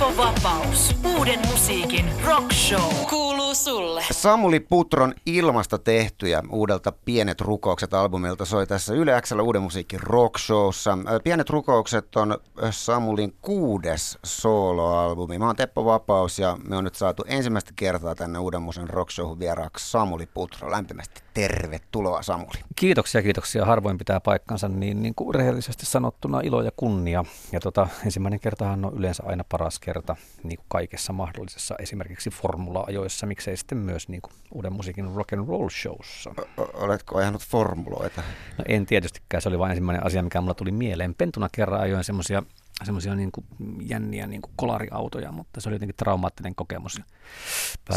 Teppo Vapaus. Uuden musiikin rock show. Kuuluu sulle. Samuli Putron ilmasta tehtyjä uudelta Pienet rukoukset albumilta soi tässä Yle Xllä uuden musiikin rock showssa. Pienet rukoukset on Samulin kuudes soloalbumi. Mä oon Teppo Vapaus ja me on nyt saatu ensimmäistä kertaa tänne uuden musiikin rock showhun vieraaksi Samuli Putro. Lämpimästi tervetuloa Samuli. Kiitoksia, kiitoksia. Harvoin pitää paikkansa niin, niin kuin rehellisesti sanottuna ilo ja kunnia. Ja tota, ensimmäinen kertahan on yleensä aina paras kerta niin kuin kaikessa mahdollisessa, esimerkiksi formula-ajoissa, miksei sitten myös niin kuin uuden musiikin rock and roll showssa. O- oletko ajanut formuloita? No en tietystikään, se oli vain ensimmäinen asia, mikä mulla tuli mieleen. Pentuna kerran ajoin semmoisia semmoisia niin kuin jänniä niin kuin kolariautoja, mutta se oli jotenkin traumaattinen kokemus.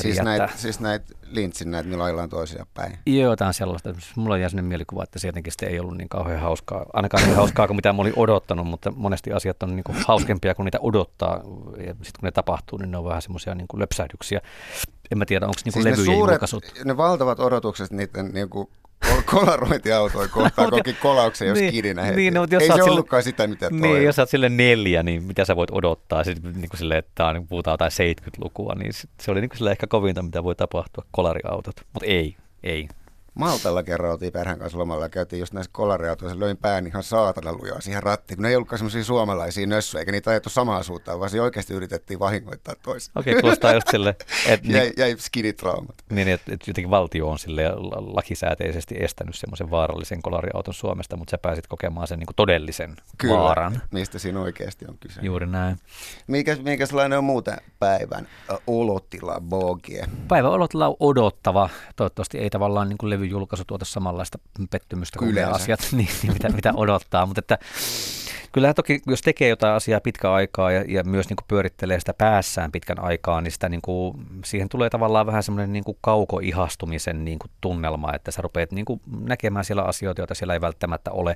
Siis näitä, siis näitä lintsin näitä, millä ajellaan toisia päin? Joo, jotain sellaista. Mulla jäi sellainen mielikuva, että se jotenkin ei ollut niin kauhean hauskaa, ainakaan niin hauskaa kuin mitä mä olin odottanut, mutta monesti asiat on niin kuin hauskempia kuin niitä odottaa. Ja sitten kun ne tapahtuu, niin ne on vähän semmoisia niin löpsähdyksiä. En mä tiedä, onko niin siis levyjen ne suuret, julkaisut. Ne valtavat odotukset niiden niin kuin kolarointiautoja kohtaan koki kolauksen, jos niin, kidinä heti. Niin, no, jos Ei se ollutkaan sitä, mitä toi. Niin, jos sä oot sille neljä, niin mitä sä voit odottaa? Sitten niin kuin sille, että on, niin puhutaan jotain 70-lukua, niin se oli niin kuin sille ehkä kovinta, mitä voi tapahtua, kolariautot. Mutta ei, ei. Maltalla kerran oltiin perheen kanssa lomalla ja käytiin just näissä kolariautoissa, löin pään ihan saatana lujaa siihen rattiin, kun ne ei ollutkaan semmoisia suomalaisia nössöjä, eikä niitä ajettu samaa suuntaan, vaan siinä oikeasti yritettiin vahingoittaa toista. Okei, okay, kuulostaa just sille, että... jäi, jäi skinitraumat. Niin, että, että jotenkin valtio on sille lakisääteisesti estänyt semmoisen vaarallisen kolariauton Suomesta, mutta sä pääsit kokemaan sen niin kuin todellisen Kyllä, vaaran. mistä siinä oikeasti on kyse. Juuri näin. Mikä, mikä sellainen on muuten päivän olotila, bogie? Päivän olotila on odottava. Toivottavasti ei tavallaan niin kuin levy julkaisu tuota samanlaista pettymystä kuin ne asiat, niin, niin mitä, mitä odottaa. Mutta että kyllähän toki, jos tekee jotain asiaa pitkä aikaa ja, ja myös niin kuin pyörittelee sitä päässään pitkän aikaa, niin, sitä niin kuin, siihen tulee tavallaan vähän semmoinen niin kuin kaukoihastumisen niin kuin tunnelma, että sä rupeat niin kuin näkemään siellä asioita, joita siellä ei välttämättä ole,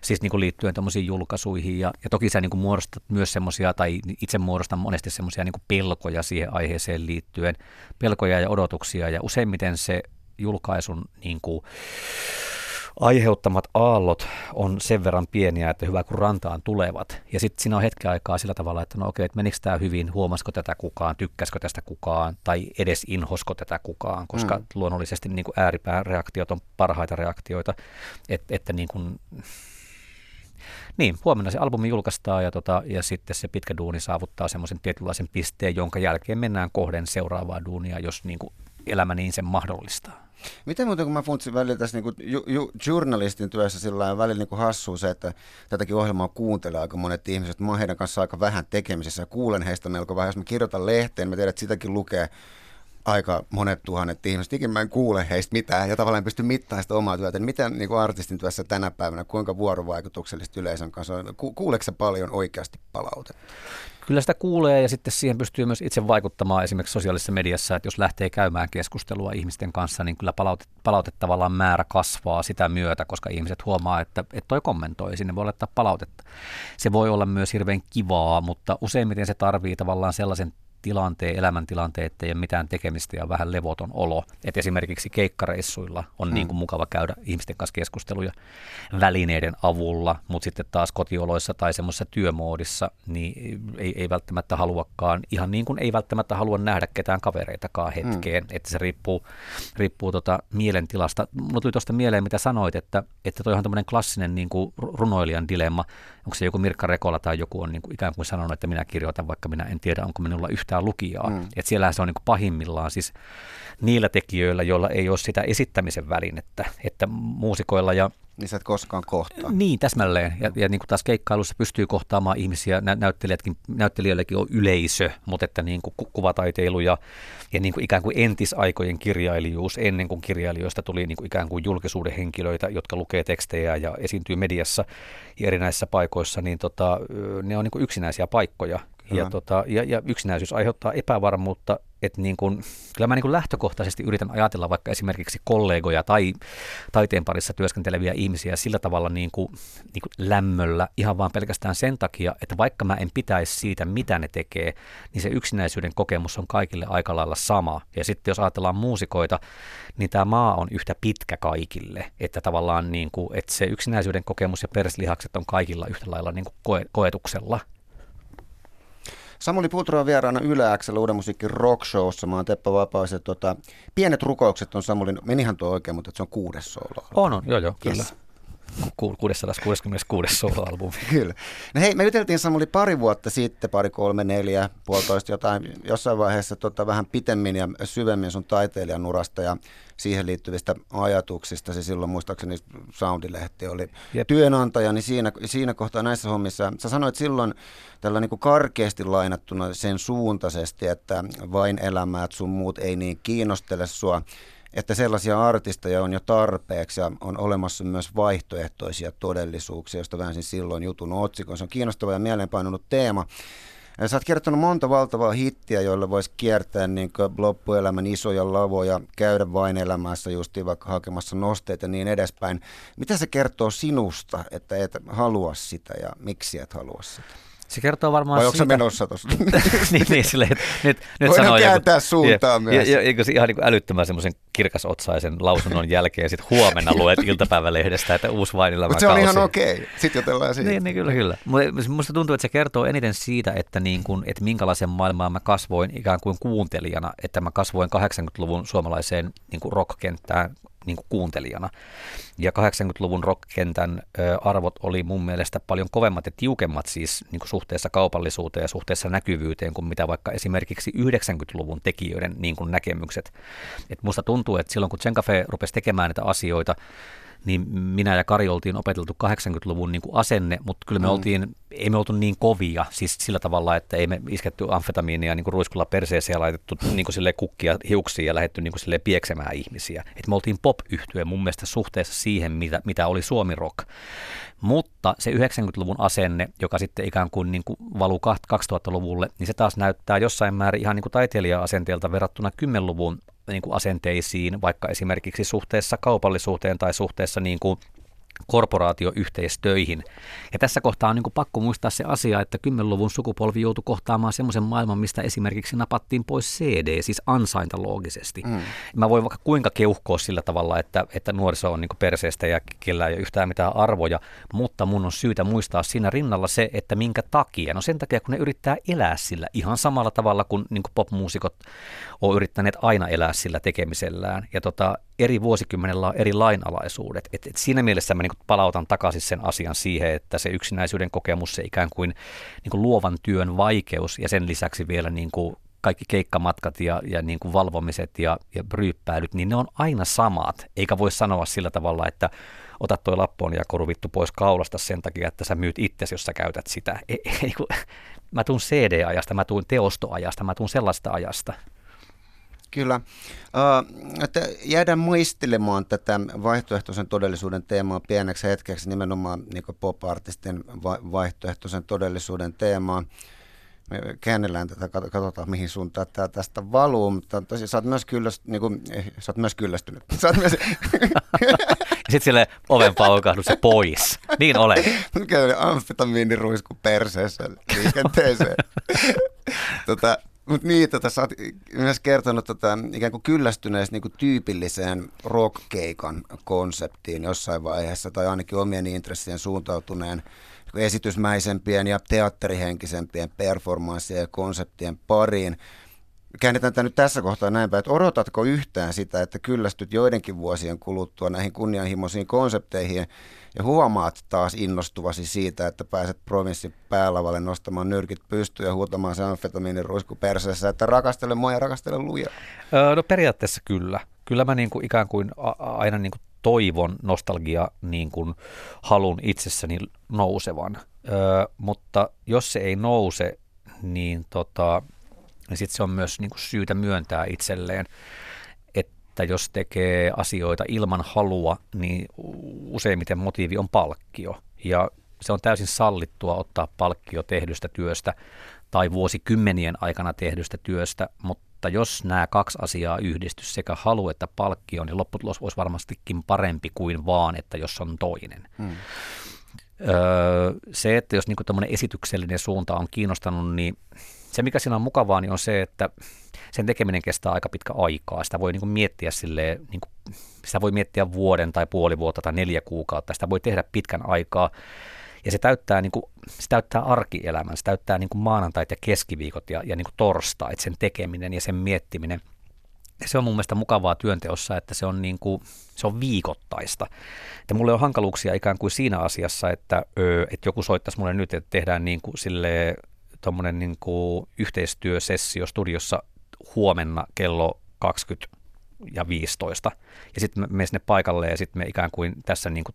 siis niin kuin liittyen tämmöisiin julkaisuihin. Ja, ja toki sä niin kuin muodostat myös semmoisia, tai itse muodostan monesti semmoisia niin pelkoja siihen aiheeseen liittyen, pelkoja ja odotuksia, ja useimmiten se julkaisun niin kuin, aiheuttamat aallot on sen verran pieniä, että hyvä kun rantaan tulevat. Ja sitten siinä on hetken aikaa sillä tavalla, että no okei, että menikö tämä hyvin, huomasiko tätä kukaan, tykkäskö tästä kukaan tai edes inhosko tätä kukaan, koska mm. luonnollisesti niin kuin ääripään reaktiot on parhaita reaktioita, Et, että niin kuin, niin, huomenna se albumi julkaistaan ja, tota, ja sitten se pitkä duuni saavuttaa semmoisen tietynlaisen pisteen, jonka jälkeen mennään kohden seuraavaa duunia, jos niin kuin elämä niin sen mahdollistaa. Miten muuten, kun mä funtsin välillä tässä niin ju, ju, journalistin työssä sillä välillä niin hassua se, että tätäkin ohjelmaa kuuntelee aika monet ihmiset. Mä oon heidän kanssa aika vähän tekemisissä ja kuulen heistä melko vähän. Jos mä kirjoitan lehteen, mä tiedän, että sitäkin lukee aika monet tuhannet ihmiset. Ikin mä en kuule heistä mitään ja tavallaan en pysty mittaamaan sitä omaa työtä. Miten niin kuin artistin työssä tänä päivänä, kuinka vuorovaikutuksellisesti yleisön kanssa on? Ku, kuuleeko paljon oikeasti palautetta? Kyllä sitä kuulee ja sitten siihen pystyy myös itse vaikuttamaan esimerkiksi sosiaalisessa mediassa, että jos lähtee käymään keskustelua ihmisten kanssa, niin kyllä palautet, palautettavallaan määrä kasvaa sitä myötä, koska ihmiset huomaa, että, että toi kommentoi, sinne voi laittaa palautetta. Se voi olla myös hirveän kivaa, mutta useimmiten se tarvii tavallaan sellaisen tilanteen, elämäntilanteen, ettei ole mitään tekemistä ja vähän levoton olo. Et esimerkiksi keikkareissuilla on hmm. niin kuin mukava käydä ihmisten kanssa keskusteluja välineiden avulla, mutta sitten taas kotioloissa tai semmoisessa työmoodissa niin ei, ei välttämättä haluakaan, ihan niin kuin ei välttämättä halua nähdä ketään kavereitakaan hetkeen, hmm. että se riippuu, riippuu tota mielentilasta. Mulla tuli tuosta mieleen, mitä sanoit, että, että toi on tämmöinen klassinen niin kuin runoilijan dilemma, onko se joku Mirkka Rekola tai joku on niin kuin ikään kuin sanonut, että minä kirjoitan, vaikka minä en tiedä, onko minulla yhtään lukijaa. Mm. Että siellähän se on niin kuin pahimmillaan siis niillä tekijöillä, joilla ei ole sitä esittämisen välinettä, että muusikoilla ja niin sä et koskaan kohtaa. Niin, täsmälleen. Ja, ja niin kuin taas keikkailussa pystyy kohtaamaan ihmisiä, nä- näyttelijätkin, näyttelijöilläkin on yleisö, mutta että niin kuin ku- kuvataiteilu ja, ja niin kuin ikään kuin entisaikojen kirjailijuus, ennen kuin kirjailijoista tuli niin kuin ikään kuin julkisuuden henkilöitä, jotka lukee tekstejä ja esiintyy mediassa ja erinäisissä paikoissa, niin tota, ne on niin kuin yksinäisiä paikkoja. Ja, tota, ja, ja yksinäisyys aiheuttaa epävarmuutta, että niin kun, kyllä mä niin kun lähtökohtaisesti yritän ajatella vaikka esimerkiksi kollegoja tai taiteen parissa työskenteleviä ihmisiä sillä tavalla niin kuin, niin kuin lämmöllä ihan vaan pelkästään sen takia, että vaikka mä en pitäisi siitä, mitä ne tekee, niin se yksinäisyyden kokemus on kaikille aika lailla sama. Ja sitten jos ajatellaan muusikoita, niin tämä maa on yhtä pitkä kaikille, että tavallaan niin kuin, että se yksinäisyyden kokemus ja perslihakset on kaikilla yhtä lailla niin kuin koe, koetuksella Samuli Putro on vieraana Yle Xllä Uuden musiikin rock showssa. Mä oon Teppo Vapaus ja tota, Pienet rukoukset on Samulin, menihän tuo oikein, mutta se on kuudes solo. On, on, joo joo, kyllä. Yes. 666 soloalbumi. Kyllä. No hei, me juteltiin Samuli pari vuotta sitten, pari, kolme, neljä, puolitoista jotain, jossain vaiheessa tota, vähän pitemmin ja syvemmin sun taiteilijan urasta ja siihen liittyvistä ajatuksista. Se silloin muistaakseni Soundilehti oli Jep. työnantaja, niin siinä, siinä kohtaa näissä hommissa, sä sanoit silloin tällä niin kuin karkeasti lainattuna sen suuntaisesti, että vain elämää, että sun muut ei niin kiinnostele sua että sellaisia artisteja on jo tarpeeksi ja on olemassa myös vaihtoehtoisia todellisuuksia, joista väänsin silloin jutun otsikon. Se on kiinnostava ja mieleenpainunut teema. Sä oot kirjoittanut monta valtavaa hittiä, joilla voisi kiertää niin loppuelämän isoja lavoja, käydä vain elämässä justiin vaikka hakemassa nosteita ja niin edespäin. Mitä se kertoo sinusta, että et halua sitä ja miksi et halua sitä? Se kertoo varmaan Vai onko siitä... menossa tuossa? niin, niin silleen, että nyt, nyt Voidaan sanoo kääntää joku, suuntaan ja, myös. Ja, ja, ja, ihan niin älyttömän semmoisen kirkasotsaisen lausunnon jälkeen sitten huomenna luet iltapäivälehdestä, että uusi vainilla Mutta se on ihan okei. Okay. Sitten jutellaan siitä. Niin, niin kyllä, kyllä. Musta tuntuu, että se kertoo eniten siitä, että, niin kuin, että minkälaisen maailmaan mä kasvoin ikään kuin kuuntelijana, että mä kasvoin 80-luvun suomalaiseen niin kuin rock-kenttään niin kuin kuuntelijana. Ja 80-luvun rockkentän arvot oli mun mielestä paljon kovemmat ja tiukemmat siis niin kuin suhteessa kaupallisuuteen ja suhteessa näkyvyyteen kuin mitä vaikka esimerkiksi 90-luvun tekijöiden niin kuin näkemykset. Et musta tuntuu, että silloin kun Zen rupesi tekemään näitä asioita, niin minä ja Kari oltiin opeteltu 80-luvun niin kuin asenne, mutta kyllä me mm. oltiin, ei me oltu niin kovia, siis sillä tavalla, että ei me isketty amfetamiinia niin kuin ruiskulla perseeseen ja laitettu niin kuin sille kukkia hiuksiin ja lähdetty niin kuin sille pieksemään ihmisiä. Et me oltiin pop yhtye mun mielestä suhteessa siihen, mitä, mitä oli Suomi Rock. Mutta se 90-luvun asenne, joka sitten ikään kuin, niin kuin valuu 2000-luvulle, niin se taas näyttää jossain määrin ihan niin kuin taiteilija-asenteelta verrattuna 10-luvun niin kuin asenteisiin, vaikka esimerkiksi suhteessa kaupallisuuteen tai suhteessa niin kuin korporaatioyhteistöihin. Ja tässä kohtaa on niin pakko muistaa se asia, että 10-luvun sukupolvi joutui kohtaamaan semmoisen maailman, mistä esimerkiksi napattiin pois CD, siis ansaintaloogisesti. Mm. Mä voin vaikka kuinka keuhkoa sillä tavalla, että, että nuoriso on niin perseestä ja kellä ei ole yhtään mitään arvoja, mutta mun on syytä muistaa siinä rinnalla se, että minkä takia. No sen takia, kun ne yrittää elää sillä ihan samalla tavalla kuin, niin kuin popmuusikot on yrittäneet aina elää sillä tekemisellään. Ja tota, eri vuosikymmenellä on eri lainalaisuudet. Et, et siinä mielessä mä niin palautan takaisin sen asian siihen, että se yksinäisyyden kokemus, se ikään kuin, niin kuin luovan työn vaikeus ja sen lisäksi vielä niin kuin kaikki keikkamatkat ja, ja niin kuin valvomiset ja, ja ryyppäilyt, niin ne on aina samat. Eikä voi sanoa sillä tavalla, että ota toi lappuun ja koruvittu pois kaulasta sen takia, että sä myyt itsesi, jos sä käytät sitä. Ei, ei, kun, mä tuun CD-ajasta, mä tuun teostoajasta, mä tuun sellaista ajasta. Kyllä. Että jäädään muistelemaan tätä vaihtoehtoisen todellisuuden teemaa pieneksi hetkeksi, nimenomaan niin pop-artistin vaihtoehtoisen todellisuuden teemaa. Me käännellään tätä, katsotaan mihin suuntaan tämä tästä valuu, mutta tosiaan sä oot myös, kylläst, niin kuin, eh, sä oot myös kyllästynyt. Sä oot myös... Sitten sille oven paukahdus ja pois. Niin olen. Käy amfetamiiniruisku perseessä liikenteeseen. tota, mutta niin, tota, sä oot myös kertonut tota, ikään kuin kyllästyneessä niin kuin tyypilliseen rockkeikan konseptiin jossain vaiheessa, tai ainakin omien intressien suuntautuneen esitysmäisempien ja teatterihenkisempien performanssien ja konseptien pariin. Käännetään tämä nyt tässä kohtaa näinpä, että odotatko yhtään sitä, että kyllästyt joidenkin vuosien kuluttua näihin kunnianhimoisiin konsepteihin, ja huomaat taas innostuvasi siitä, että pääset provinssin päälavalle nostamaan nyrkit pystyyn ja huutamaan se amfetamiinin ruisku perseessä, että rakastele mua ja rakastele luja? Öö, no periaatteessa kyllä. Kyllä mä niin kuin ikään kuin aina niin kuin toivon nostalgia niin kuin halun itsessäni nousevan. Öö, mutta jos se ei nouse, niin tota, niin sitten se on myös niin kuin syytä myöntää itselleen että jos tekee asioita ilman halua, niin useimmiten motiivi on palkkio. Ja se on täysin sallittua ottaa palkkio tehdystä työstä tai vuosikymmenien aikana tehdystä työstä, mutta jos nämä kaksi asiaa yhdistys sekä halu että palkkio, niin lopputulos olisi varmastikin parempi kuin vaan, että jos on toinen. Hmm. Öö, se, että jos niin esityksellinen suunta on kiinnostanut, niin se mikä siinä on mukavaa, niin on se, että sen tekeminen kestää aika pitkä aikaa. Sitä voi niin kuin miettiä silleen, niin kuin, sitä voi miettiä vuoden tai puoli vuotta tai neljä kuukautta. Sitä voi tehdä pitkän aikaa. Ja se täyttää, niin kuin, se täyttää arkielämän, se täyttää niin kuin maanantait ja keskiviikot ja, ja niin kuin torstait, sen tekeminen ja sen miettiminen. Ja se on mun mielestä mukavaa työnteossa, että se on, niin kuin, se on viikoittaista. Ja mulle on hankaluuksia ikään kuin siinä asiassa, että, öö, että joku soittaisi mulle nyt, että tehdään niin kuin sille tuommoinen niin yhteistyösessio studiossa huomenna kello 20 ja 15. Ja sitten me sinne paikalle ja sitten me ikään kuin tässä, niin kuin,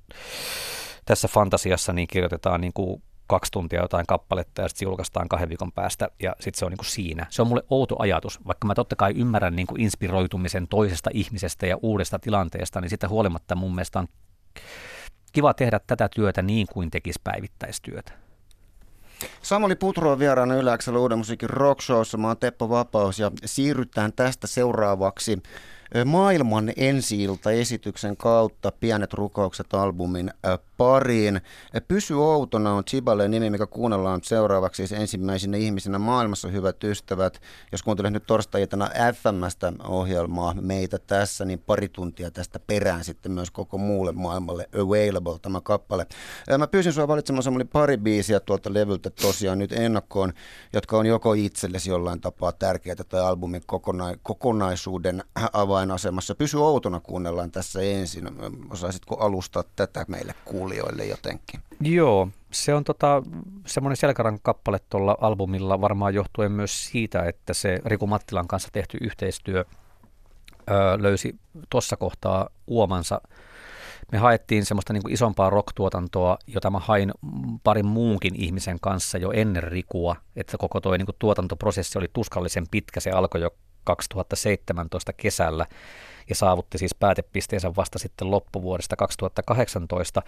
tässä fantasiassa niin kirjoitetaan niin kuin kaksi tuntia jotain kappaletta ja sitten julkaistaan kahden viikon päästä ja sitten se on niin kuin siinä. Se on mulle outo ajatus, vaikka mä totta kai ymmärrän niin kuin inspiroitumisen toisesta ihmisestä ja uudesta tilanteesta, niin sitä huolimatta mun mielestä on kiva tehdä tätä työtä niin kuin tekisi päivittäistyötä. Samuli Putro on vieraana Yläksellä Uuden musiikin rockshowssa. Mä oon Teppo Vapaus ja siirrytään tästä seuraavaksi maailman ensi esityksen kautta Pienet rukoukset albumin pariin. Pysy outona on Chibale nimi, mikä kuunnellaan seuraavaksi siis ensimmäisenä ihmisenä maailmassa, hyvät ystävät. Jos kuuntelet nyt torstaitana FMstä ohjelmaa meitä tässä, niin pari tuntia tästä perään sitten myös koko muulle maailmalle available tämä kappale. Mä pyysin sua valitsemaan semmoinen pari biisiä tuolta levyltä tosiaan nyt ennakkoon, jotka on joko itsellesi jollain tapaa tärkeitä tai albumin kokona- kokonaisuuden avainasemassa. Pysy outona kuunnellaan tässä ensin. Osaisitko alustaa tätä meille kuulijoille jotenkin. Joo, se on tota, semmoinen selkäran kappale tuolla albumilla varmaan johtuen myös siitä, että se Riku Mattilan kanssa tehty yhteistyö ö, löysi tuossa kohtaa uomansa. Me haettiin semmoista niin kuin isompaa rock-tuotantoa, jota mä hain parin muunkin ihmisen kanssa jo ennen Rikua, että koko tuo niin tuotantoprosessi oli tuskallisen pitkä, se alkoi jo 2017 kesällä ja saavutti siis päätepisteensä vasta sitten loppuvuodesta 2018.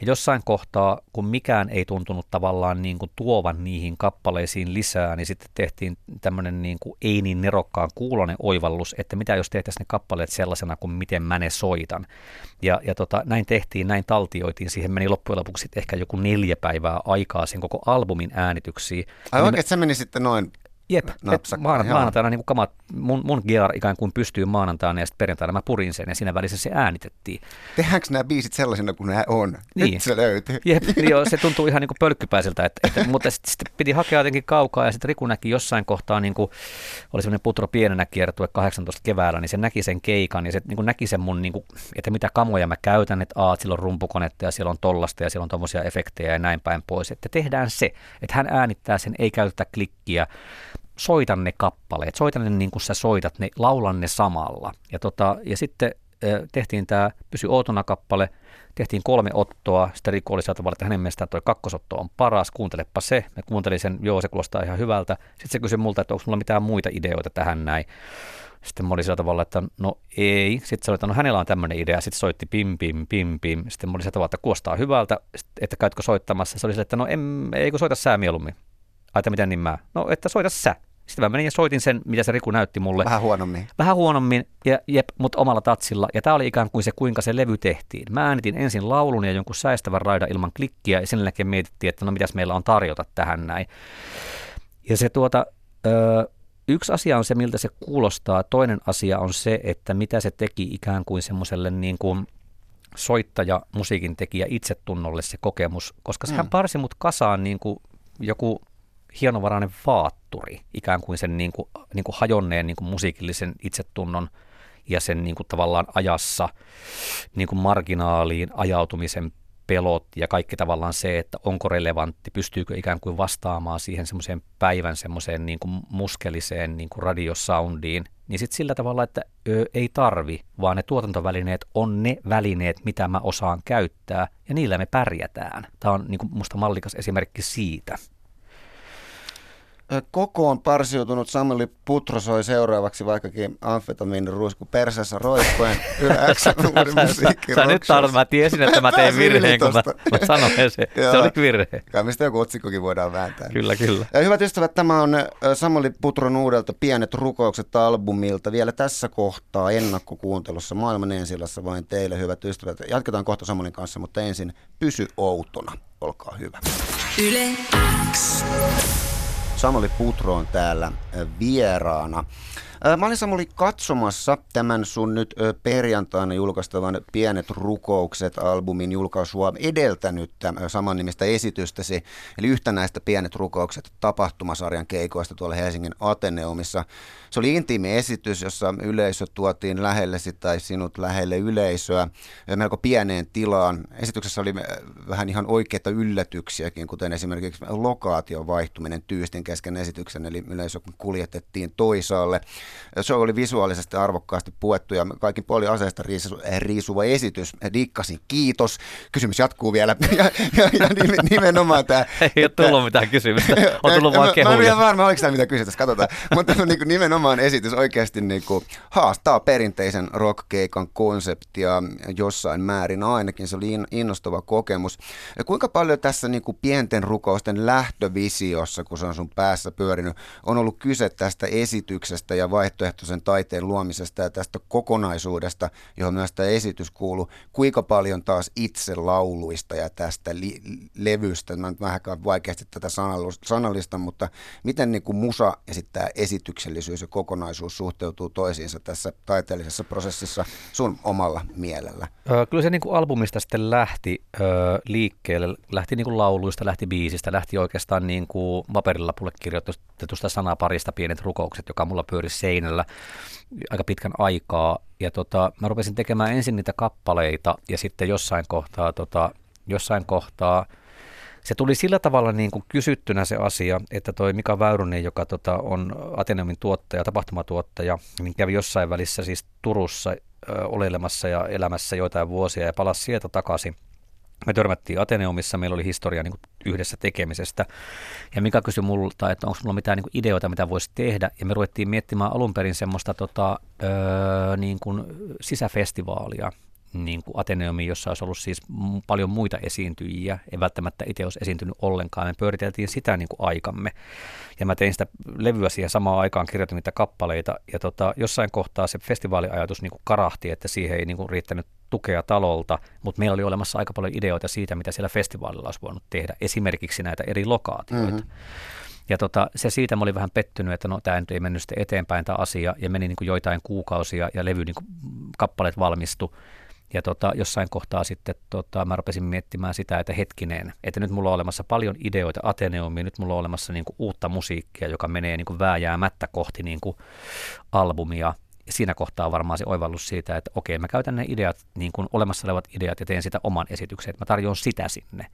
Ja jossain kohtaa, kun mikään ei tuntunut tavallaan niin kuin tuovan niihin kappaleisiin lisää, niin sitten tehtiin tämmöinen niin kuin ei niin nerokkaan kuulonen oivallus, että mitä jos tehtäisiin ne kappaleet sellaisena kuin miten mä ne soitan. Ja, ja tota, näin tehtiin, näin taltioitiin. Siihen meni loppujen lopuksi ehkä joku neljä päivää aikaa sen koko albumin äänityksiin. Ai oikein, me... se meni sitten noin Jep, Napsakka, maanantaina, maanantaina niin kamat, mun, mun gear ikään kuin pystyy maanantaina ja sitten perjantaina mä purin sen ja siinä välissä se äänitettiin. Tehdäänkö nämä biisit sellaisena kuin nämä on? Niin. Nyt se löytyy. Jep, niin joo, se tuntuu ihan niin kuin pölkkypäiseltä, että, että, mutta sitten sit piti hakea jotenkin kaukaa ja sitten Riku näki jossain kohtaa, niin kuin, oli semmoinen putro pienenä kiertue 18 keväällä, niin se näki sen keikan ja se niin kuin näki sen mun, niin kuin, että mitä kamoja mä käytän, että aat, siellä on rumpukonetta ja siellä on tollasta ja siellä on tommosia efektejä ja näin päin pois, että tehdään se, että hän äänittää sen, ei käytetä klikkiä, soitan ne kappaleet, soitan ne niin kuin sä soitat, ne, laulan ne samalla. Ja, tota, ja sitten tehtiin tämä Pysy Ootona kappale, tehtiin kolme ottoa, sitten Riku oli saatavalla, että hänen mielestään tuo kakkosotto on paras, kuuntelepa se. Me kuuntelin sen, joo se kuulostaa ihan hyvältä. Sitten se kysyi multa, että onko mulla mitään muita ideoita tähän näin. Sitten mä olin sillä tavalla, että no ei. Sitten se oli, että no hänellä on tämmöinen idea. Sitten soitti pim, pim, pim, pim. Sitten mä olin sillä tavalla, että kuulostaa hyvältä, että käytkö soittamassa. Se oli sillä, että no en, ei kun soita sää mieluummin. Ai, miten niin mä? No, että soita sä. Sitten mä menin ja soitin sen, mitä se Riku näytti mulle. Vähän huonommin. Vähän huonommin, ja, jep, mutta omalla tatsilla. Ja tämä oli ikään kuin se, kuinka se levy tehtiin. Mä äänitin ensin laulun ja jonkun säistävän raida ilman klikkiä, ja sen jälkeen mietittiin, että no mitäs meillä on tarjota tähän näin. Ja se tuota, ö, yksi asia on se, miltä se kuulostaa. Toinen asia on se, että mitä se teki ikään kuin semmoiselle niin kuin soittaja, musiikin tekijä itsetunnolle se kokemus, koska sehän mm. parsi mut kasaan niin kuin joku hienovarainen vaatturi, ikään kuin sen niin kuin, niin kuin hajonneen niin kuin musiikillisen itsetunnon ja sen niin kuin tavallaan ajassa niin kuin marginaaliin ajautumisen pelot ja kaikki tavallaan se, että onko relevantti, pystyykö ikään kuin vastaamaan siihen semmoiseen päivän semmoiseen niin kuin muskeliseen niin kuin radiosoundiin, niin sitten sillä tavalla, että ö, ei tarvi, vaan ne tuotantovälineet on ne välineet, mitä mä osaan käyttää, ja niillä me pärjätään. Tämä on niin kuin musta mallikas esimerkki siitä kokoon parsiutunut Samuli Putro soi seuraavaksi vaikkakin amfetamiinin ruisku yläksän uuden musiikki. Sä nyt tarvitset, mä tiesin, että mä tein virheen, kun mä, mä sanoin se. se oli virhe. Kai mistä joku otsikkokin voidaan vääntää. Kyllä, kyllä. Ja hyvät ystävät, tämä on Samuli Putron uudelta Pienet rukoukset albumilta. Vielä tässä kohtaa ennakkokuuntelussa maailman ensilassa vain teille, hyvät ystävät. Jatketaan kohta Samulin kanssa, mutta ensin pysy outona. Olkaa hyvä. Yle X. Samuli Putro on täällä vieraana. Mä olin Samuli katsomassa tämän sun nyt perjantaina julkaistavan Pienet rukoukset albumin julkaisua edeltänyt saman nimistä esitystäsi, eli yhtä näistä Pienet rukoukset tapahtumasarjan keikoista tuolla Helsingin Ateneumissa. Se oli intiimi esitys, jossa yleisö tuotiin lähellesi tai sinut lähelle yleisöä melko pieneen tilaan. Esityksessä oli vähän ihan oikeita yllätyksiäkin, kuten esimerkiksi lokaation vaihtuminen tyystin kesken esityksen, eli yleisö kuljetettiin toisaalle. Se oli visuaalisesti arvokkaasti puettu ja kaikin puolin aseesta riisuva esitys. Dikkasin, kiitos. Kysymys jatkuu vielä. ja, ja, ja nimenomaan tämä... Ei ole tullut mitään kysymystä, on tullut vaan kehuja. Mä en varma, oliko tämä mitä kysytä, katsotaan. Mutta niin kuin nimenomaan esitys oikeasti niin kuin haastaa perinteisen rockkeikan konseptia jossain määrin ainakin. Se oli innostava kokemus. Ja kuinka paljon tässä niin kuin pienten rukousten lähtövisiossa, kun se on sun päässä pyörinyt, on ollut kyse tästä esityksestä ja vaihtoehtoisen taiteen luomisesta ja tästä kokonaisuudesta, johon myös tämä esitys kuuluu. Kuinka paljon taas itse lauluista ja tästä li- levystä, mä nyt vähän vaikeasti tätä sanallista, mutta miten niin kuin musa ja sitten tämä esityksellisyys ja kokonaisuus suhteutuu toisiinsa tässä taiteellisessa prosessissa sun omalla mielellä? Kyllä se niin kuin albumista sitten lähti liikkeelle, lähti niin kuin lauluista, lähti biisistä, lähti oikeastaan niin kuin paperilapulle kirjoitetusta sanaparista pienet rukoukset, joka mulla pyöri seinällä aika pitkän aikaa. Ja tota, mä rupesin tekemään ensin niitä kappaleita ja sitten jossain kohtaa, tota, jossain kohtaa se tuli sillä tavalla niin kuin kysyttynä se asia, että toi Mika Väyrynen, joka tota, on Ateneumin tuottaja, tapahtumatuottaja, niin kävi jossain välissä siis Turussa ö, oleilemassa ja elämässä joitain vuosia ja palasi sieltä takaisin – me törmättiin Ateneumissa, meillä oli historia niin yhdessä tekemisestä. Ja Mika kysyi multa, että onko mulla mitään niin ideoita, mitä voisi tehdä. Ja me ruvettiin miettimään alun perin semmoista tota, öö, niin kuin sisäfestivaalia niin kuin Ateneumiin, jossa olisi ollut siis paljon muita esiintyjiä. Ei välttämättä itse olisi esiintynyt ollenkaan. Me pyöriteltiin sitä niin kuin aikamme. Ja mä tein sitä levyä siihen samaan aikaan, kirjoitin niitä kappaleita. Ja tota, jossain kohtaa se festivaaliajatus niin kuin karahti, että siihen ei niin kuin riittänyt tukea talolta, mutta meillä oli olemassa aika paljon ideoita siitä, mitä siellä festivaalilla olisi voinut tehdä, esimerkiksi näitä eri lokaatioita. Mm-hmm. Ja tota, se siitä mä olin vähän pettynyt, että no tämä nyt ei mennyt sitten eteenpäin tämä asia, ja meni niin kuin joitain kuukausia, ja levy niin kuin kappaleet valmistu. Ja tota, jossain kohtaa sitten tota, mä rupesin miettimään sitä, että hetkinen, että nyt mulla on olemassa paljon ideoita Ateneumiin, nyt mulla on olemassa niin kuin uutta musiikkia, joka menee niin kuin vääjäämättä kohti niin kuin albumia, ja siinä kohtaa varmaan se oivallus siitä, että okei, mä käytän ne ideat, niin kuin olemassa olevat ideat ja teen sitä oman esityksen, että mä tarjoan sitä sinne.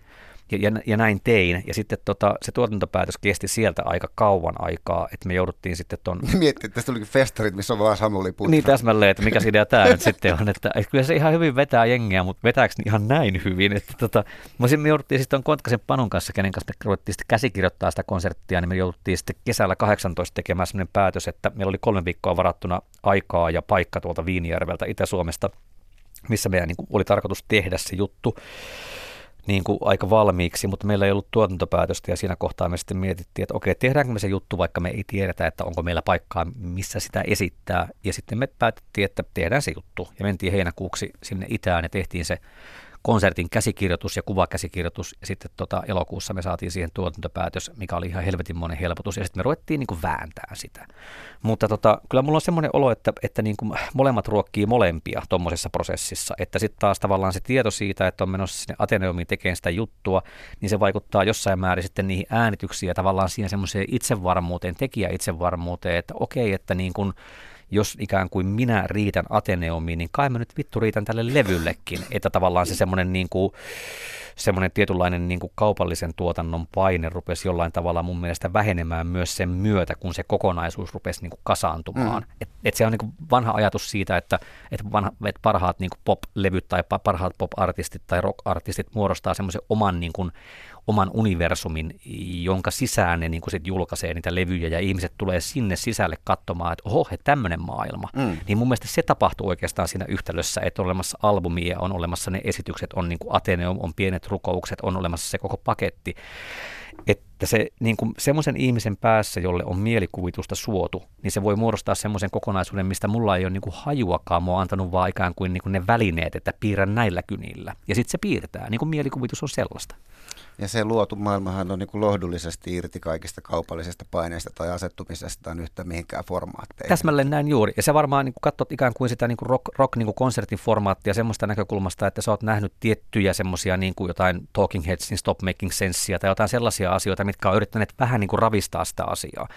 Ja, ja, ja näin tein. Ja sitten tota, se tuotantopäätös kesti sieltä aika kauan aikaa, että me jouduttiin sitten ton... Miettii, että tästä tulikin festarit, missä on vaan Samuli Putra. Niin täsmälleen, että mikä idea tämä nyt sitten on. Että, että kyllä se ihan hyvin vetää jengiä, mutta vetääkö ihan näin hyvin? Että tota, me jouduttiin sitten Kontkasen Panun kanssa, kenen kanssa me ruvettiin sitten käsikirjoittaa sitä konserttia, niin me jouduttiin sitten kesällä 18 tekemään sellainen päätös, että meillä oli kolme viikkoa varattuna aikaa ja paikka tuolta Viinijärveltä Itä-Suomesta, missä meidän niin kuin, oli tarkoitus tehdä se juttu niin kuin aika valmiiksi, mutta meillä ei ollut tuotantopäätöstä ja siinä kohtaa me sitten mietittiin, että okei, tehdäänkö me se juttu, vaikka me ei tiedetä, että onko meillä paikkaa, missä sitä esittää. Ja sitten me päätettiin, että tehdään se juttu ja mentiin heinäkuuksi sinne itään ja tehtiin se konsertin käsikirjoitus ja kuvakäsikirjoitus. Ja sitten tota, elokuussa me saatiin siihen tuotantopäätös, mikä oli ihan helvetinmoinen helpotus. Ja sitten me ruvettiin niin kuin vääntää sitä. Mutta tota, kyllä mulla on semmoinen olo, että, että niin kuin molemmat ruokkii molempia tuommoisessa prosessissa, että sitten taas tavallaan se tieto siitä, että on menossa sinne Ateneumiin tekemään sitä juttua, niin se vaikuttaa jossain määrin sitten niihin äänityksiin ja tavallaan siihen semmoiseen itsevarmuuteen, tekijä itsevarmuuteen, että okei, että niin kuin jos ikään kuin minä riitän Ateneumiin, niin kai mä nyt vittu riitän tälle levyllekin. Että tavallaan se semmoinen niin kuin, semmoinen tietynlainen niin kuin kaupallisen tuotannon paine rupesi jollain tavalla mun mielestä vähenemään myös sen myötä, kun se kokonaisuus rupesi niin kuin kasaantumaan. Mm. Et, et se on niin kuin vanha ajatus siitä, että, että, vanha, että parhaat niin kuin pop-levyt tai parhaat pop-artistit tai rock-artistit muodostaa semmoisen oman niin kuin, oman universumin, jonka sisään ne niin kuin sit julkaisee niitä levyjä ja ihmiset tulee sinne sisälle katsomaan, että oho, he tämmöinen maailma. Mm. Niin mun mielestä se tapahtuu oikeastaan siinä yhtälössä, että on olemassa albumia, on olemassa ne esitykset, on niin kuin Ateneum, on pienet rukoukset, on olemassa se koko paketti. Et että se niin kuin semmoisen ihmisen päässä, jolle on mielikuvitusta suotu, niin se voi muodostaa semmoisen kokonaisuuden, mistä mulla ei ole niin kuin hajuakaan, mua antanut vaan ikään kuin, niin kuin ne välineet, että piirrän näillä kynillä. Ja sitten se piirtää, niin kuin mielikuvitus on sellaista. Ja se luotu maailmahan on niin kuin lohdullisesti irti kaikista kaupallisesta paineista tai asettumisestaan yhtä mihinkään formaatteihin. Täsmälleen näin juuri. Ja se varmaan niin katsot ikään kuin sitä niin kuin rock, rock niin kuin konsertin formaattia semmoista näkökulmasta, että sä oot nähnyt tiettyjä semmoisia niin kuin jotain Talking Headsin Stop Making Sensea tai jotain sellaisia asioita, mitkä on yrittäneet vähän niin kuin ravistaa sitä asiaa.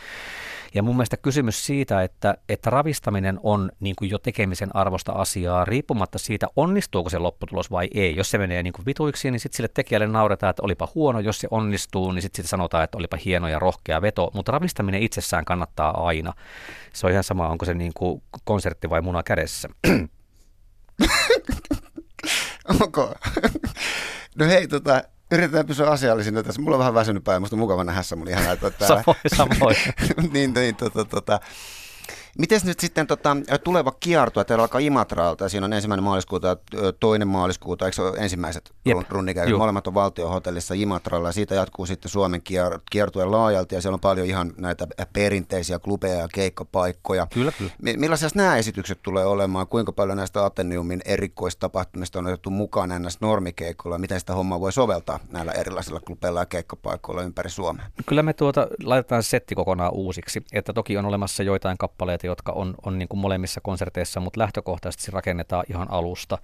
Ja mun mielestä kysymys siitä, että, että ravistaminen on niin kuin jo tekemisen arvosta asiaa, riippumatta siitä, onnistuuko se lopputulos vai ei. Jos se menee niin kuin vituiksi, niin sitten sille tekijälle nauretaan, että olipa huono. Jos se onnistuu, niin sitten sanotaan, että olipa hieno ja rohkea veto. Mutta ravistaminen itsessään kannattaa aina. Se on ihan sama, onko se niin kuin konsertti vai muna kädessä. Onko? No hei, tota, Yritetään pysyä asiallisina tässä. Mulla on vähän väsynyt päin, musta on mukava nähdä mun ihan täällä. Samoin, samoin. niin, niin, tota, tota. Miten nyt sitten tota, tuleva kierto, teillä alkaa Imatralta, siinä on ensimmäinen maaliskuuta ja toinen maaliskuuta, eikö se ole ensimmäiset runnikäynnit? Molemmat on valtiohotellissa Imatralla ja siitä jatkuu sitten Suomen kiertue laajalti ja siellä on paljon ihan näitä perinteisiä klubeja ja keikkapaikkoja. Kyllä, kyllä. Millaisia nämä esitykset tulee olemaan? Kuinka paljon näistä Ateneumin erikoistapahtumista on otettu mukaan näissä normikeikoilla? Miten sitä hommaa voi soveltaa näillä erilaisilla klubeilla ja keikkapaikoilla ympäri Suomea? Kyllä me tuota, laitetaan setti kokonaan uusiksi, että toki on olemassa joitain kappaleita, jotka on, on niin kuin molemmissa konserteissa, mutta lähtökohtaisesti rakennetaan ihan alusta.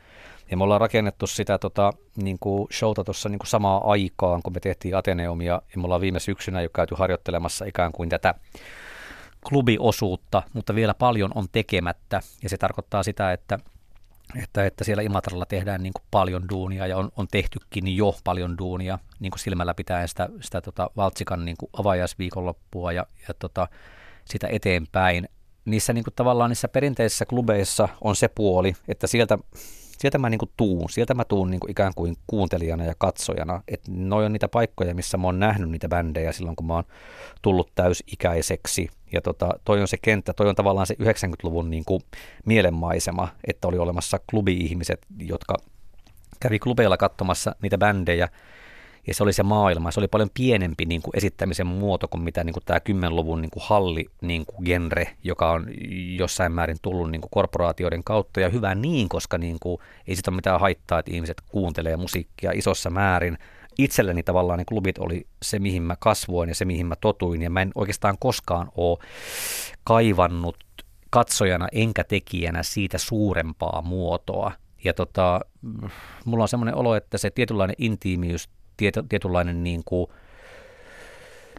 Ja me ollaan rakennettu sitä tota, niin kuin showta tuossa niin samaa aikaan, kun me tehtiin Ateneumia, ja me ollaan viime syksynä jo käyty harjoittelemassa ikään kuin tätä klubiosuutta, mutta vielä paljon on tekemättä, ja se tarkoittaa sitä, että että, että siellä Imatralla tehdään niin kuin paljon duunia ja on, on tehtykin jo paljon duunia niin kuin silmällä pitäen sitä, sitä tota Valtsikan niin kuin avajaisviikonloppua ja, ja tota, sitä eteenpäin niissä niin kuin tavallaan niissä perinteisissä klubeissa on se puoli, että sieltä, sieltä mä niin kuin tuun, sieltä mä tuun niin kuin ikään kuin kuuntelijana ja katsojana, että noi on niitä paikkoja, missä mä oon nähnyt niitä bändejä silloin, kun mä oon tullut täysikäiseksi, ja tota, toi on se kenttä, toi on tavallaan se 90-luvun niin kuin mielenmaisema, että oli olemassa klubi-ihmiset, jotka kävi klubeilla katsomassa niitä bändejä, ja se oli se maailma. Se oli paljon pienempi niin kuin esittämisen muoto kuin mitä niin kuin tämä 10-luvun niin kuin halli niin kuin genre, joka on jossain määrin tullut niin kuin korporaatioiden kautta. Ja hyvä niin, koska niin kuin, ei sitä ole mitään haittaa, että ihmiset kuuntelee musiikkia isossa määrin. Itselleni tavallaan ne klubit oli se, mihin mä kasvoin ja se, mihin mä totuin. Ja mä en oikeastaan koskaan ole kaivannut katsojana enkä tekijänä siitä suurempaa muotoa. Ja tota, mulla on semmoinen olo, että se tietynlainen intiimiys tiety, tietynlainen niin kuin,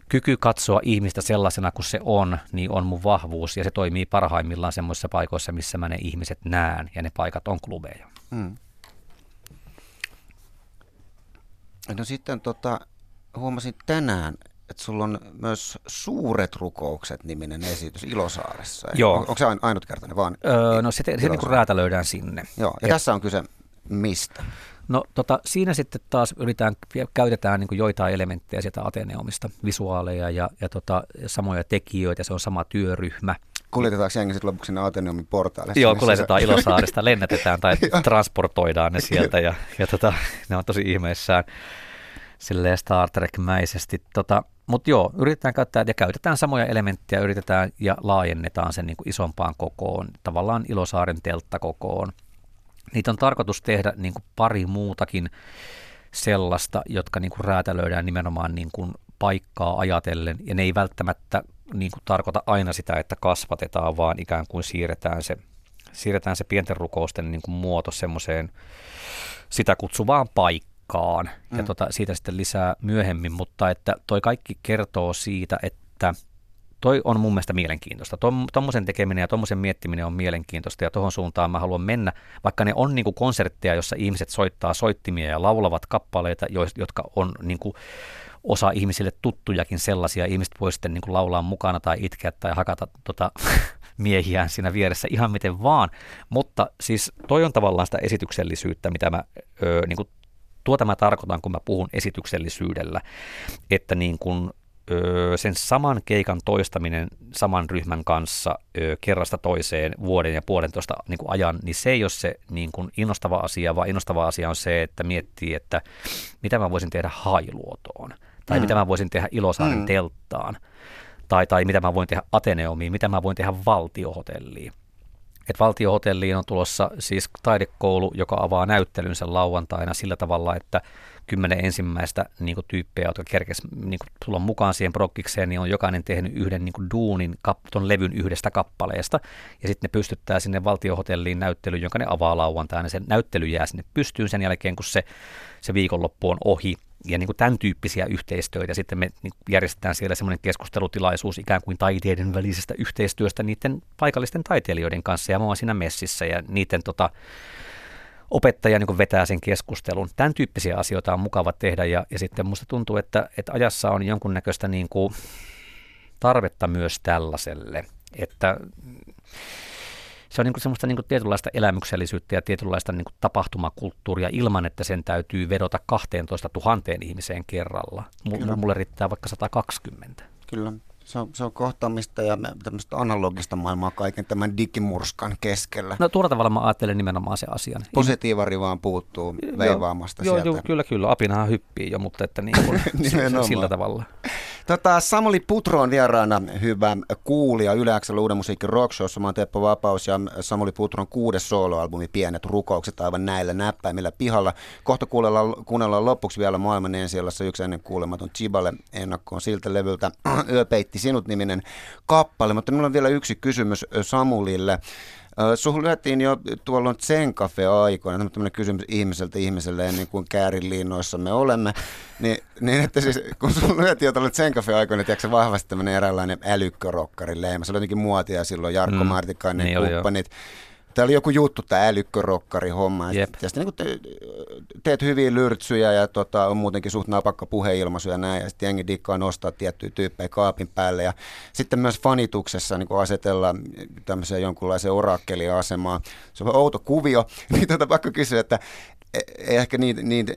kyky katsoa ihmistä sellaisena kuin se on, niin on mun vahvuus ja se toimii parhaimmillaan semmoisissa paikoissa, missä mä ne ihmiset näen ja ne paikat on klubeja. Hmm. No sitten tota, huomasin tänään, että sulla on myös Suuret rukoukset niminen esitys Ilosaaressa. Joo. On, onko se ainutkertainen vaan? Öö, no se, se niin kuin räätälöidään sinne. Joo, ja, ja tässä on kyse mistä? No tota, siinä sitten taas yritetään, käytetään niin joitain elementtejä sieltä Ateneumista, visuaaleja ja, ja tota, samoja tekijöitä, se on sama työryhmä. Kuljetetaanko jengi sitten lopuksi sinne Ateneumin portaille? Joo, kuljetetaan Ilosaarista, lennätetään tai transportoidaan ne sieltä ja, ja tota, ne on tosi ihmeissään silleen Star Trek-mäisesti. Tota, Mutta joo, yritetään käyttää ja käytetään samoja elementtejä, yritetään ja laajennetaan sen niin kuin isompaan kokoon, tavallaan Ilosaaren teltta kokoon. Niitä on tarkoitus tehdä niin kuin pari muutakin sellaista, jotka niin kuin räätälöidään nimenomaan niin kuin paikkaa ajatellen, ja ne ei välttämättä niin kuin tarkoita aina sitä, että kasvatetaan, vaan ikään kuin siirretään se, siirretään se pienten rukousten niin kuin muoto semmoiseen sitä kutsuvaan paikkaan, mm. ja tota, siitä sitten lisää myöhemmin, mutta että toi kaikki kertoo siitä, että – toi on mun mielestä mielenkiintoista. Tuommoisen tekeminen ja tuommoisen miettiminen on mielenkiintoista ja tuohon suuntaan mä haluan mennä, vaikka ne on niinku konsertteja, jossa ihmiset soittaa soittimia ja laulavat kappaleita, jotka on niinku osa ihmisille tuttujakin sellaisia. Ihmiset voi sitten niinku laulaa mukana tai itkeä tai hakata tota, miehiään siinä vieressä ihan miten vaan. Mutta siis toi on tavallaan sitä esityksellisyyttä, mitä mä ö, niinku, tuota mä tarkoitan, kun mä puhun esityksellisyydellä, että niin sen saman keikan toistaminen saman ryhmän kanssa kerrasta toiseen vuoden ja puolentoista niin kuin ajan, niin se ei ole se niin kuin innostava asia, vaan innostava asia on se, että miettii, että mitä mä voisin tehdä hailuotoon tai mm. mitä mä voisin tehdä Ilosaaren mm. telttaan, tai, tai mitä mä voin tehdä Ateneumiin, mitä mä voin tehdä valtiohotelliin. Et valtiohotelliin on tulossa siis taidekoulu, joka avaa näyttelynsä lauantaina sillä tavalla, että kymmenen ensimmäistä niin kuin, tyyppiä, jotka kerkes niin kuin, tulla mukaan siihen prokkikseen, niin on jokainen tehnyt yhden niin kuin, duunin kap, ton levyn yhdestä kappaleesta. Ja sitten ne pystyttää sinne valtiohotelliin näyttelyyn, jonka ne avaa lauantaina. Se näyttely jää sinne pystyyn sen jälkeen, kun se, se viikonloppu on ohi ja niin kuin tämän tyyppisiä yhteistyötä. Sitten me niin järjestetään siellä semmoinen keskustelutilaisuus ikään kuin taiteiden välisestä yhteistyöstä niiden paikallisten taiteilijoiden kanssa. Ja mä oon siinä messissä ja niiden tota, opettaja niin vetää sen keskustelun. Tämän tyyppisiä asioita on mukava tehdä ja, ja sitten musta tuntuu, että, että ajassa on jonkunnäköistä niin kuin tarvetta myös tällaiselle, että se on niin kuin semmoista niin kuin tietynlaista elämyksellisyyttä ja tietynlaista niin kuin tapahtumakulttuuria ilman, että sen täytyy vedota 12 000 ihmiseen kerralla. M- mulle riittää vaikka 120. Kyllä se on, se on kohtaamista ja tämmöistä analogista maailmaa kaiken tämän digimurskan keskellä. No tuolla tavalla mä ajattelen nimenomaan se asian. Positiivari vaan puuttuu veivaamasta joo, sieltä. Joo, kyllä, kyllä. Apinahan hyppii jo, mutta että niin kuin, sillä tavalla. Tota, Samuli Putro on vieraana hyvä kuulija Yleäksellä Uuden musiikin rockshowssa. Mä oon Teppo Vapaus ja Samuli Putron kuudes soloalbumi Pienet rukoukset aivan näillä näppäimillä pihalla. Kohta kuunnellaan, kuunnellaan lopuksi vielä maailman ensi yksi ennen kuulematon Chibale ennakkoon siltä levyltä Yöpeitti sinut niminen kappale. Mutta minulla on vielä yksi kysymys Samulille. Suhun lyötiin jo tuolla Zen Cafe-aikoina, tämmöinen kysymys ihmiseltä ihmiselle, niin kuin käärin liinnoissa me olemme, niin, niin että siis, kun suhun lyötiin jo tuolla Zen Cafe-aikoina, tiedätkö vahvasti tämmöinen eräänlainen älykkörokkari leima, se oli jotenkin muotia silloin, Jarkko mm. Martikainen, niin kumppanit. Oli, Tämä oli joku juttu, tämä älykkörokkari homma. Ja sitten niin te, teet hyviä lyrtsyjä ja tota, on muutenkin suht napakka puheilmaisu ja näin. Ja sitten jengi dikkaa nostaa tiettyjä tyyppejä kaapin päälle. Ja sitten myös fanituksessa niin asetellaan tämmöiseen jonkunlaiseen orakkeliasemaan. Se on outo kuvio. Niin tota, pakko kysyä, että ehkä niin, niin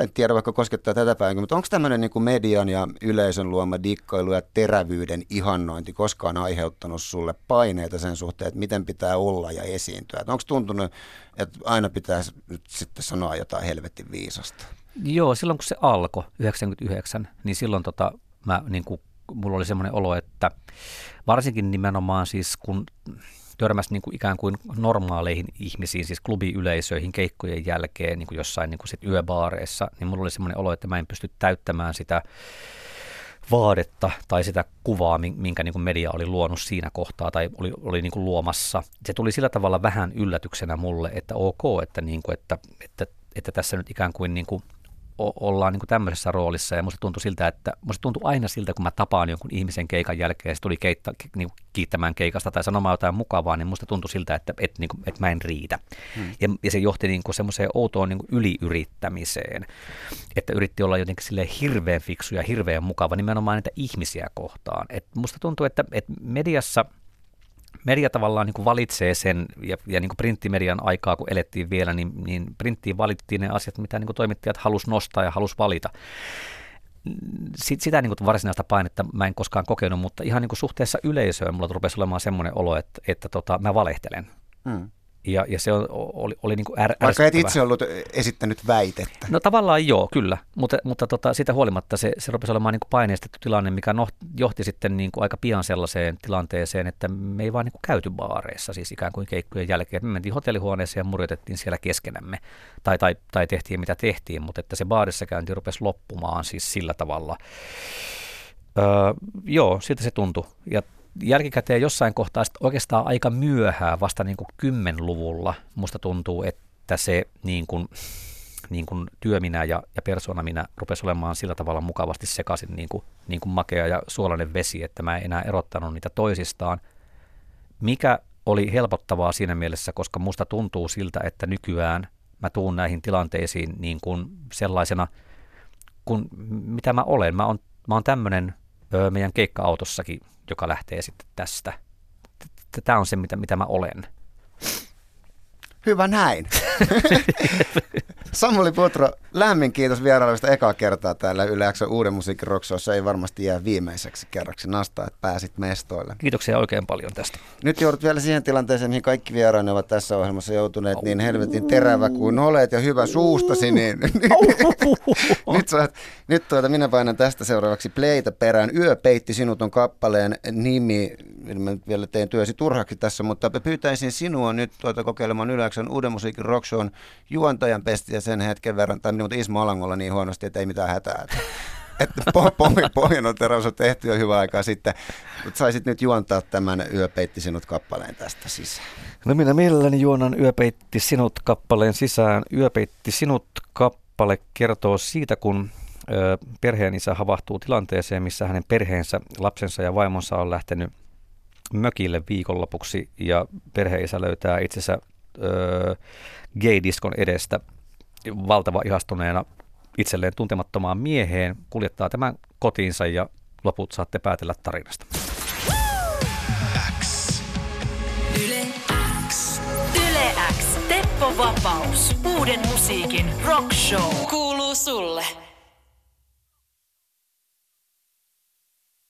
en tiedä vaikka koskettaa tätä päivää, mutta onko tämmöinen niin kuin median ja yleisön luoma dikkailu ja terävyyden ihannointi koskaan aiheuttanut sulle paineita sen suhteen, että miten pitää olla ja esiintyä? onko tuntunut, että aina pitäisi nyt sitten sanoa jotain helvetin viisasta? Joo, silloin kun se alkoi, 99, niin silloin tota, mä, niin kuin, mulla oli semmoinen olo, että varsinkin nimenomaan siis kun törmäsi niin kuin ikään kuin normaaleihin ihmisiin, siis klubiyleisöihin keikkojen jälkeen niin kuin jossain niin kuin sit yöbaareissa, niin mulla oli semmoinen olo, että mä en pysty täyttämään sitä vaadetta tai sitä kuvaa, minkä niin kuin media oli luonut siinä kohtaa tai oli, oli niin kuin luomassa. Se tuli sillä tavalla vähän yllätyksenä mulle, että ok, että, niin kuin, että, että, että tässä nyt ikään kuin, niin kuin ollaan niin kuin tämmöisessä roolissa ja musta tuntui siltä, että musta tuntui aina siltä, kun mä tapaan jonkun ihmisen keikan jälkeen ja se tuli keitta, niin kuin kiittämään keikasta tai sanomaan jotain mukavaa, niin musta tuntui siltä, että, että, niin kuin, että mä en riitä. Hmm. Ja, ja, se johti niin kuin semmoiseen outoon niin kuin yliyrittämiseen, että yritti olla jotenkin sille hirveän fiksu ja hirveän mukava nimenomaan näitä ihmisiä kohtaan. Et musta tuntuu, että, että mediassa – media tavallaan niin kuin valitsee sen, ja, ja niin kuin printtimedian aikaa, kun elettiin vielä, niin, niin printtiin valittiin ne asiat, mitä niin kuin toimittajat halusi nostaa ja halusi valita. Sitä niin kuin varsinaista painetta mä en koskaan kokenut, mutta ihan niin kuin suhteessa yleisöön mulla rupesi olemaan semmoinen olo, että, että tota, mä valehtelen. Hmm. Ja, ja se oli, oli niin kuin är, Vaikka et itse ollut esittänyt väitettä. No tavallaan joo, kyllä, mutta, mutta tota, siitä huolimatta se, se rupesi olemaan niin kuin paineistettu tilanne, mikä no, johti sitten niin kuin aika pian sellaiseen tilanteeseen, että me ei vaan niin kuin käyty baareissa, siis ikään kuin keikkojen jälkeen. Me mentiin hotellihuoneeseen ja murjotettiin siellä keskenämme, tai, tai, tai tehtiin mitä tehtiin, mutta että se baarissa käynti rupesi loppumaan siis sillä tavalla. Öö, joo, siltä se tuntui. Ja jälkikäteen jossain kohtaa oikeastaan aika myöhään, vasta niin kuin kymmenluvulla, musta tuntuu, että se niin kuin, niin kuin työminä ja, ja persona minä rupesi olemaan sillä tavalla mukavasti sekaisin niin kuin, niin kuin makea ja suolainen vesi, että mä en enää erottanut niitä toisistaan, mikä oli helpottavaa siinä mielessä, koska musta tuntuu siltä, että nykyään mä tuun näihin tilanteisiin niin kuin sellaisena, kun mitä mä olen. Mä oon, mä oon tämmöinen meidän keikka-autossakin joka lähtee sitten tästä. Tämä on se, mitä, mitä mä olen. Hyvä näin. Samuli Putro, lämmin kiitos vierailusta ekaa kertaa täällä Yle X Uuden musiikin rockshowssa. Ei varmasti jää viimeiseksi kerraksi nastaa, että pääsit mestoille. Kiitoksia oikein paljon tästä. Nyt joudut vielä siihen tilanteeseen, mihin kaikki vieraani ovat tässä ohjelmassa joutuneet, niin helvetin terävä kuin olet ja hyvä suustasi, niin nyt, saat, nyt tuota, minä painan tästä seuraavaksi playtä perään. Yö peitti sinut on kappaleen nimi. Mä nyt vielä tein työsi turhaksi tässä, mutta pyytäisin sinua nyt tuota kokeilemaan Yleäksön Uuden musiikin rockshown juontajan pestiä sen hetken verran, tai minun Ismo Alangolla niin huonosti, että ei mitään hätää. Että pohjan teräys on tehty jo hyvä aikaa sitten, mutta saisit nyt juontaa tämän Yöpeitti sinut kappaleen tästä sisään. No minä mielelläni juonan Yöpeitti sinut kappaleen sisään. Yöpeitti sinut kappale kertoo siitä, kun perheen isä havahtuu tilanteeseen, missä hänen perheensä, lapsensa ja vaimonsa on lähtenyt mökille viikonlopuksi ja perheisä löytää itsensä ö, gay-diskon edestä valtava ihastuneena itselleen tuntemattomaan mieheen, kuljettaa tämän kotiinsa ja loput saatte päätellä tarinasta. X. Yle X. Yle X. Teppo Vapaus. Uuden musiikin rock show. Kuuluu sulle.